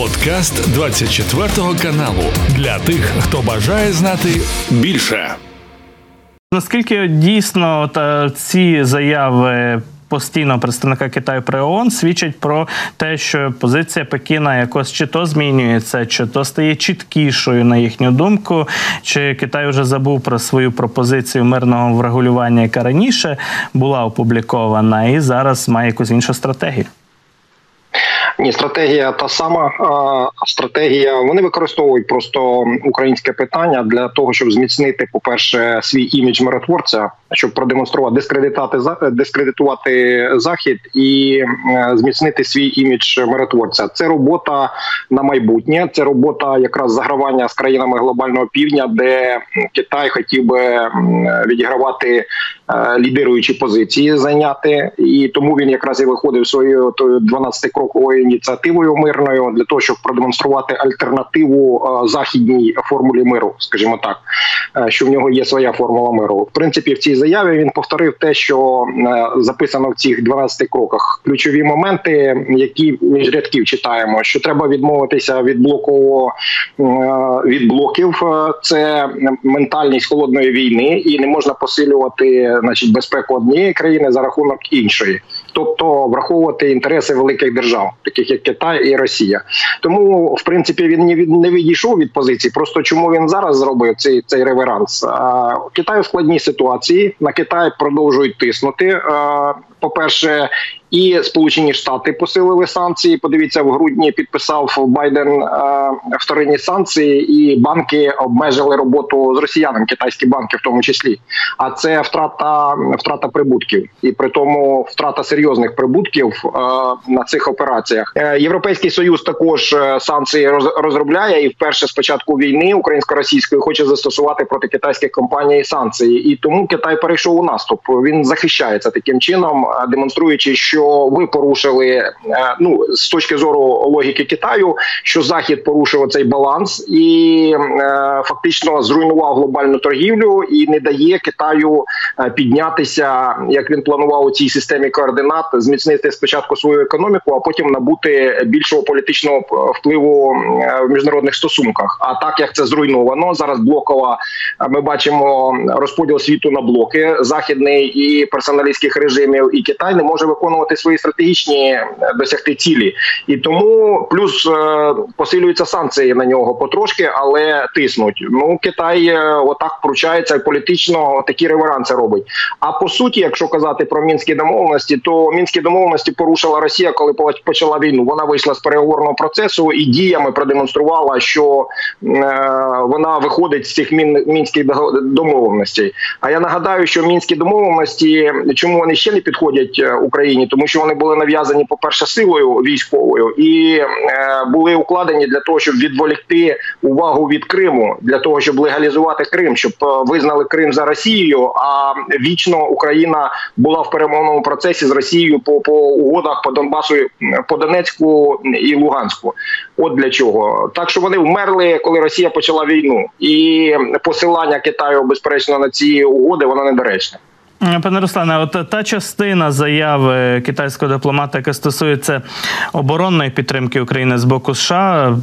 Подкаст 24 каналу для тих, хто бажає знати більше. Наскільки дійсно та ці заяви постійного представника Китаю при ООН свідчить про те, що позиція Пекіна якось чи то змінюється, чи то стає чіткішою на їхню думку, чи Китай вже забув про свою пропозицію мирного врегулювання, яка раніше була опублікована, і зараз має якусь іншу стратегію. Ні, стратегія та сама стратегія. Вони використовують просто українське питання для того, щоб зміцнити, по перше, свій імідж миротворця, щоб продемонструвати дискредитати дискредитувати захід і е, зміцнити свій імідж миротворця. Це робота на майбутнє. Це робота якраз загравання з країнами глобального півдня, де Китай хотів би відігравати е, лідируючі позиції, зайняти, і тому він якраз і виходив своєю 12 кроковою ініціативою мирною для того, щоб продемонструвати альтернативу е, західній формулі миру, скажімо так, е, що в нього є своя формула миру. В принципі, в цій заяві він повторив те, що е, записано в цих 12 кроках. Ключові моменти, які між рядків читаємо, що треба відмовитися від блокового від блоків. Це ментальність холодної війни, і не можна посилювати, значить, безпеку однієї країни за рахунок іншої, тобто враховувати інтереси великих держав, таких як Китай і Росія. Тому, в принципі, він не від не відійшов від позиції. Просто чому він зараз зробив цей цей реверанс? Китай у складній ситуації на Китай продовжують тиснути. По перше, і Сполучені Штати посилили санкції. Подивіться, в грудні підписав Байден е, вторинні санкції, і банки обмежили роботу з росіянами, китайські банки, в тому числі. А це втрата втрата прибутків, і при тому втрата серйозних прибутків е, на цих операціях. Е, Європейський союз також санкції розробляє і вперше з початку війни українсько-російської хоче застосувати проти китайських компаній санкції, і тому Китай перейшов у наступ. Він захищається таким чином, демонструючи, що що ви порушили е, ну з точки зору логіки Китаю, що Захід порушив цей баланс і е, фактично зруйнував глобальну торгівлю і не дає Китаю е, піднятися, як він планував у цій системі координат, зміцнити спочатку свою економіку, а потім набути більшого політичного впливу в міжнародних стосунках. А так як це зруйновано зараз, блокова ми бачимо розподіл світу на блоки західний і персоналістських режимів, і Китай не може виконувати виконувати свої стратегічні е, досягти цілі, і тому плюс е, посилюються санкції на нього потрошки, але тиснуть. Ну Китай е, отак вручається політично такі реверанси робить. А по суті, якщо казати про мінські домовленості, то мінські домовленості порушила Росія, коли почала війну. Вона вийшла з переговорного процесу і діями продемонструвала, що вона виходить з цих мінських домовленостей. А я нагадаю, що мінські домовленості чому вони ще не підходять Україні, тому що вони були нав'язані, по перше, силою військовою і е, були укладені для того, щоб відволікти увагу від Криму, для того, щоб легалізувати Крим, щоб е, визнали Крим за Росією. А вічно Україна була в перемовному процесі з Росією по по угодах по Донбасу, по Донецьку і Луганську. От для чого так, що вони вмерли, коли Росія почала війну, і посилання Китаю безперечно на ці угоди воно недоречне. Пане Руслане, от та частина заяви китайського дипломата, яка стосується оборонної підтримки України з боку США,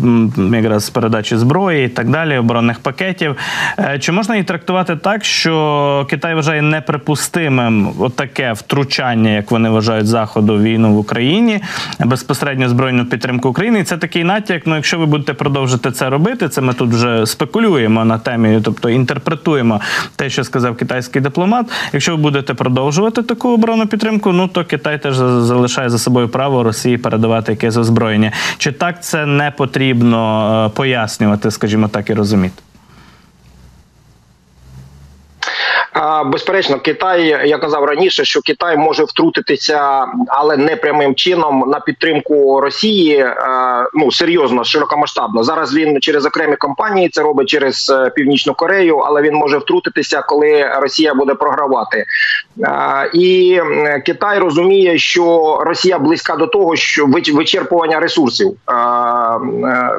якраз передачі зброї і так далі, оборонних пакетів. Е, чи можна її трактувати так, що Китай вважає неприпустимим отаке втручання, як вони вважають заходу війну в Україні, безпосередньо збройну підтримку України? І це такий натяк. Ну, якщо ви будете продовжити це робити, це ми тут вже спекулюємо на темі, тобто інтерпретуємо те, що сказав китайський дипломат. Якщо ви будете продовжувати таку оборонну підтримку, ну то Китай теж залишає за собою право Росії передавати якесь озброєння. Чи так це не потрібно е, пояснювати, скажімо так, і розуміти? Безперечно, Китай я казав раніше, що Китай може втрутитися, але не прямим чином на підтримку Росії. Ну серйозно, широкомасштабно. Зараз він через окремі компанії це робить через е, Північну Корею, але він може втрутитися, коли Росія буде програвати. І Китай розуміє, що Росія близька до того, що вичерпування ресурсів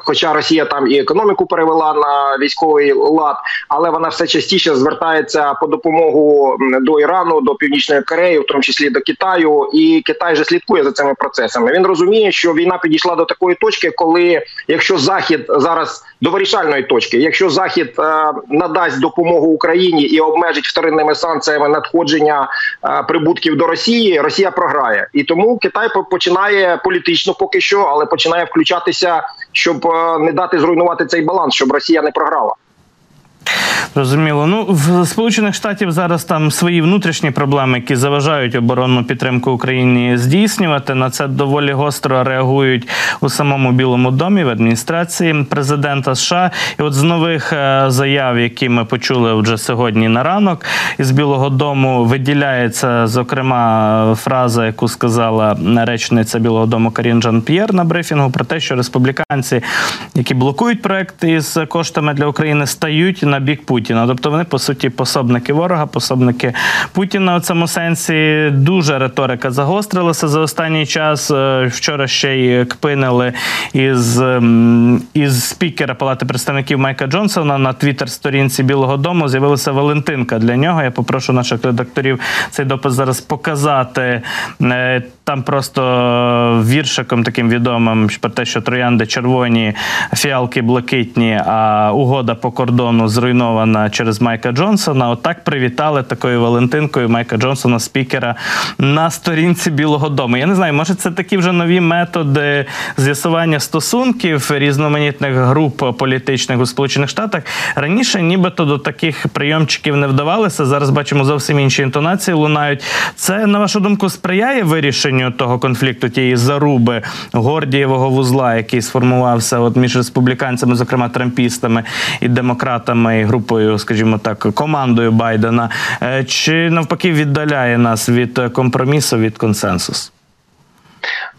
хоча Росія там і економіку перевела на військовий лад, але вона все частіше звертається по допомогу до Ірану, до Північної Кореї, в тому числі до Китаю, і Китай же слідкує за цими процесами. Він розуміє, що війна підійшла до такої точки, коли якщо захід зараз до вирішальної точки, якщо захід е, надасть допомогу Україні і обмежить вторинними санкціями надходження е, прибутків до Росії, Росія програє, і тому Китай починає політично поки що, але починає включатися, щоб е, не дати зруйнувати цей баланс, щоб Росія не програла. Розуміло. Ну в Сполучених Штатів зараз там свої внутрішні проблеми, які заважають оборонну підтримку Україні здійснювати. На це доволі гостро реагують у самому Білому домі в адміністрації президента США. І от з нових е, заяв, які ми почули вже сьогодні на ранок, із Білого Дому виділяється зокрема фраза, яку сказала речниця Білого Дому Карін Жан П'єр на брифінгу про те, що республіканці, які блокують проект із коштами для України, стають на бік Путіна. Тобто вони по суті пособники ворога, пособники Путіна. У цьому сенсі дуже риторика загострилася за останній час. Е, вчора ще й кпинили із із спікера Палати представників Майка Джонсона на твіттер-сторінці Білого Дому. З'явилася Валентинка для нього. Я попрошу наших редакторів цей допис зараз показати. Е, там просто віршиком таким відомим про те, що троянди червоні, фіалки блакитні, а угода по кордону зруйнована через Майка Джонсона. Отак привітали такою Валентинкою Майка Джонсона, спікера на сторінці Білого Дому. Я не знаю, може це такі вже нові методи з'ясування стосунків різноманітних груп політичних у Сполучених Штатах. Раніше, нібито до таких прийомчиків не вдавалися. Зараз бачимо зовсім інші інтонації лунають. Це на вашу думку сприяє вирішенню того конфлікту, тієї заруби Гордієвого вузла, який сформувався от між республіканцями, зокрема трампістами і демократами, і групою, скажімо так, командою Байдена, е, чи навпаки віддаляє нас від компромісу від консенсусу?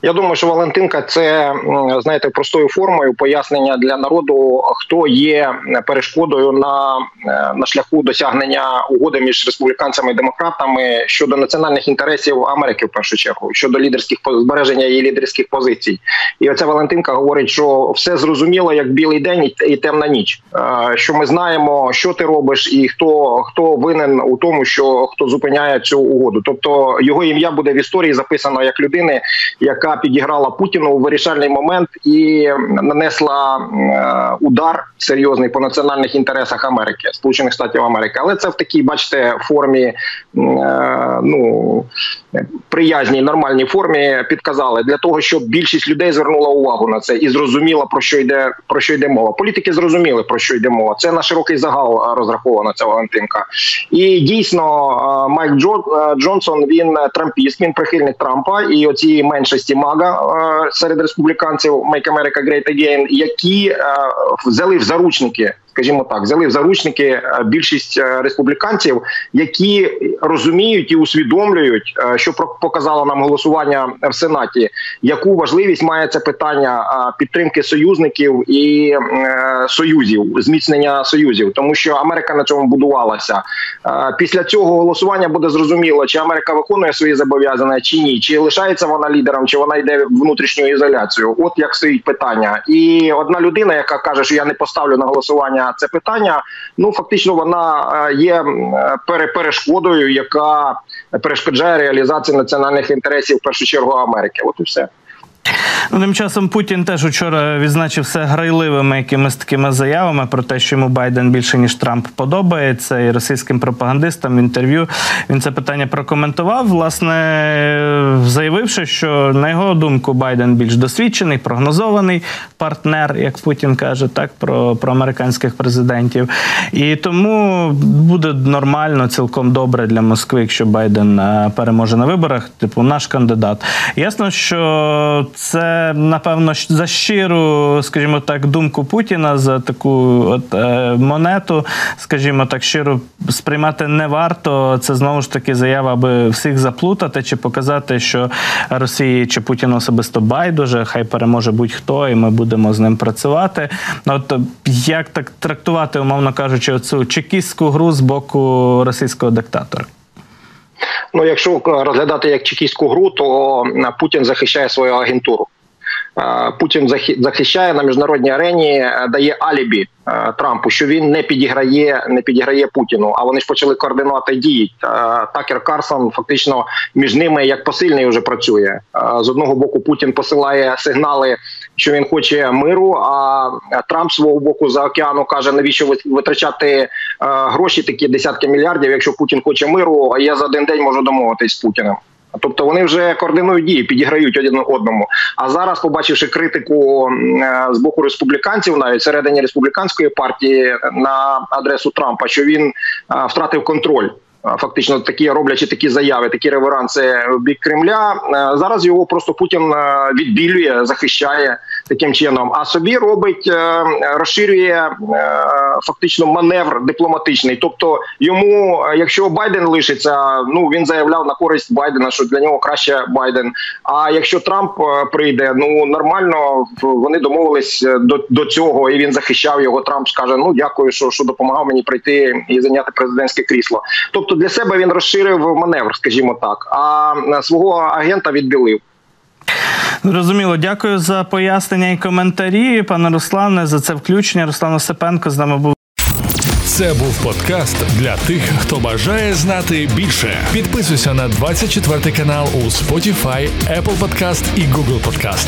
Я думаю, що Валентинка це знаєте простою формою пояснення для народу, хто є перешкодою на е, на шляху досягнення угоди між республіканцями і демократами щодо національних інтересів Америки, в першу чергу, щодо лідерських збереження її лідерських позицій. І оця Валентинка говорить, що все зрозуміло як білий день і темна ніч. Е, що ми знаємо, що ти робиш, і хто хто винен у тому, що хто зупиняє цю угоду. Тобто його ім'я буде в історії записано як людини, яка яка підіграла Путіну у вирішальний момент і нанесла е, удар серйозний по національних інтересах Америки, Сполучених Штатів Америки. Але це в такій, бачите, формі е, ну приязній нормальній формі підказали для того, щоб більшість людей звернула увагу на це і зрозуміла про що йде про що йде мова. Політики зрозуміли про що йде мова. Це на широкий загал розрахована ця Валентинка. І дійсно, е, Майк Джонсон він трампіст, він прихильник Трампа і оці меншості Мага е, серед республіканців Make America Great Again, які е, взяли в заручники скажімо так, взяли в заручники е, більшість е, республіканців, які розуміють і усвідомлюють, е, що показало нам голосування в сенаті, яку важливість має це питання підтримки союзників і союзів, зміцнення союзів, тому що Америка на цьому будувалася. Після цього голосування буде зрозуміло, чи Америка виконує свої зобов'язання чи ні, чи лишається вона лідером, чи вона йде в внутрішню ізоляцію. От як стоїть питання, і одна людина, яка каже, що я не поставлю на голосування це питання. Ну фактично, вона е, є перешкодою, яка перешкоджає реалізації національних інтересів в першу чергу Америки. От і все. Ну, Тим часом Путін теж учора відзначився грайливими якимись такими заявами про те, що йому Байден більше ніж Трамп подобається, і російським пропагандистам в інтерв'ю він це питання прокоментував. Власне, заявивши, що на його думку Байден більш досвідчений, прогнозований партнер, як Путін каже, так про, про американських президентів. І тому буде нормально, цілком добре для Москви, якщо Байден е, переможе на виборах, типу наш кандидат. Ясно, що це напевно за щиру, скажімо так, думку Путіна за таку от е, монету, скажімо так, щиро сприймати не варто. Це знову ж таки заява, аби всіх заплутати чи показати, що Росії чи Путіну особисто байдуже, хай переможе будь-хто, і ми будемо з ним працювати. От як так трактувати, умовно кажучи, оцю чекістську гру з боку російського диктатора? Ну, якщо розглядати як чекістську гру, то Путін захищає свою агентуру. Путін захищає на міжнародній арені, дає алібі Трампу, що він не підіграє, не підіграє Путіну. А вони ж почали координувати дії. Такер Карсон фактично між ними як посильний вже працює. З одного боку Путін посилає сигнали, що він хоче миру. А Трамп свого боку за океану каже, навіщо витрачати гроші, такі десятки мільярдів, якщо Путін хоче миру. А я за один день можу домовитись з Путіним. Тобто вони вже координують дії, підіграють один одному. А зараз, побачивши критику е, з боку республіканців, навіть всередині республіканської партії на адресу Трампа, що він е, втратив контроль. Фактично такі роблячи такі заяви, такі реверанси в бік Кремля. Е, зараз його просто Путін відбілює, захищає таким чином, а собі робить, е, розширює е, фактично маневр дипломатичний. Тобто, йому, е, якщо Байден лишиться, ну він заявляв на користь Байдена, що для нього краще Байден. А якщо Трамп прийде, ну нормально вони домовились до до цього, і він захищав його. Трамп скаже: Ну дякую, що що допомагав мені прийти і зайняти президентське крісло. Тобто для себе він розширив маневр, скажімо так, а свого агента відбілив. Зрозуміло, дякую за пояснення і коментарі, пане Руслане, за це включення. Руслан Осипенко з нами був. Це був подкаст для тих, хто бажає знати більше. Підписуйся на 24 канал у Spotify, Apple Podcast і Google Podcast.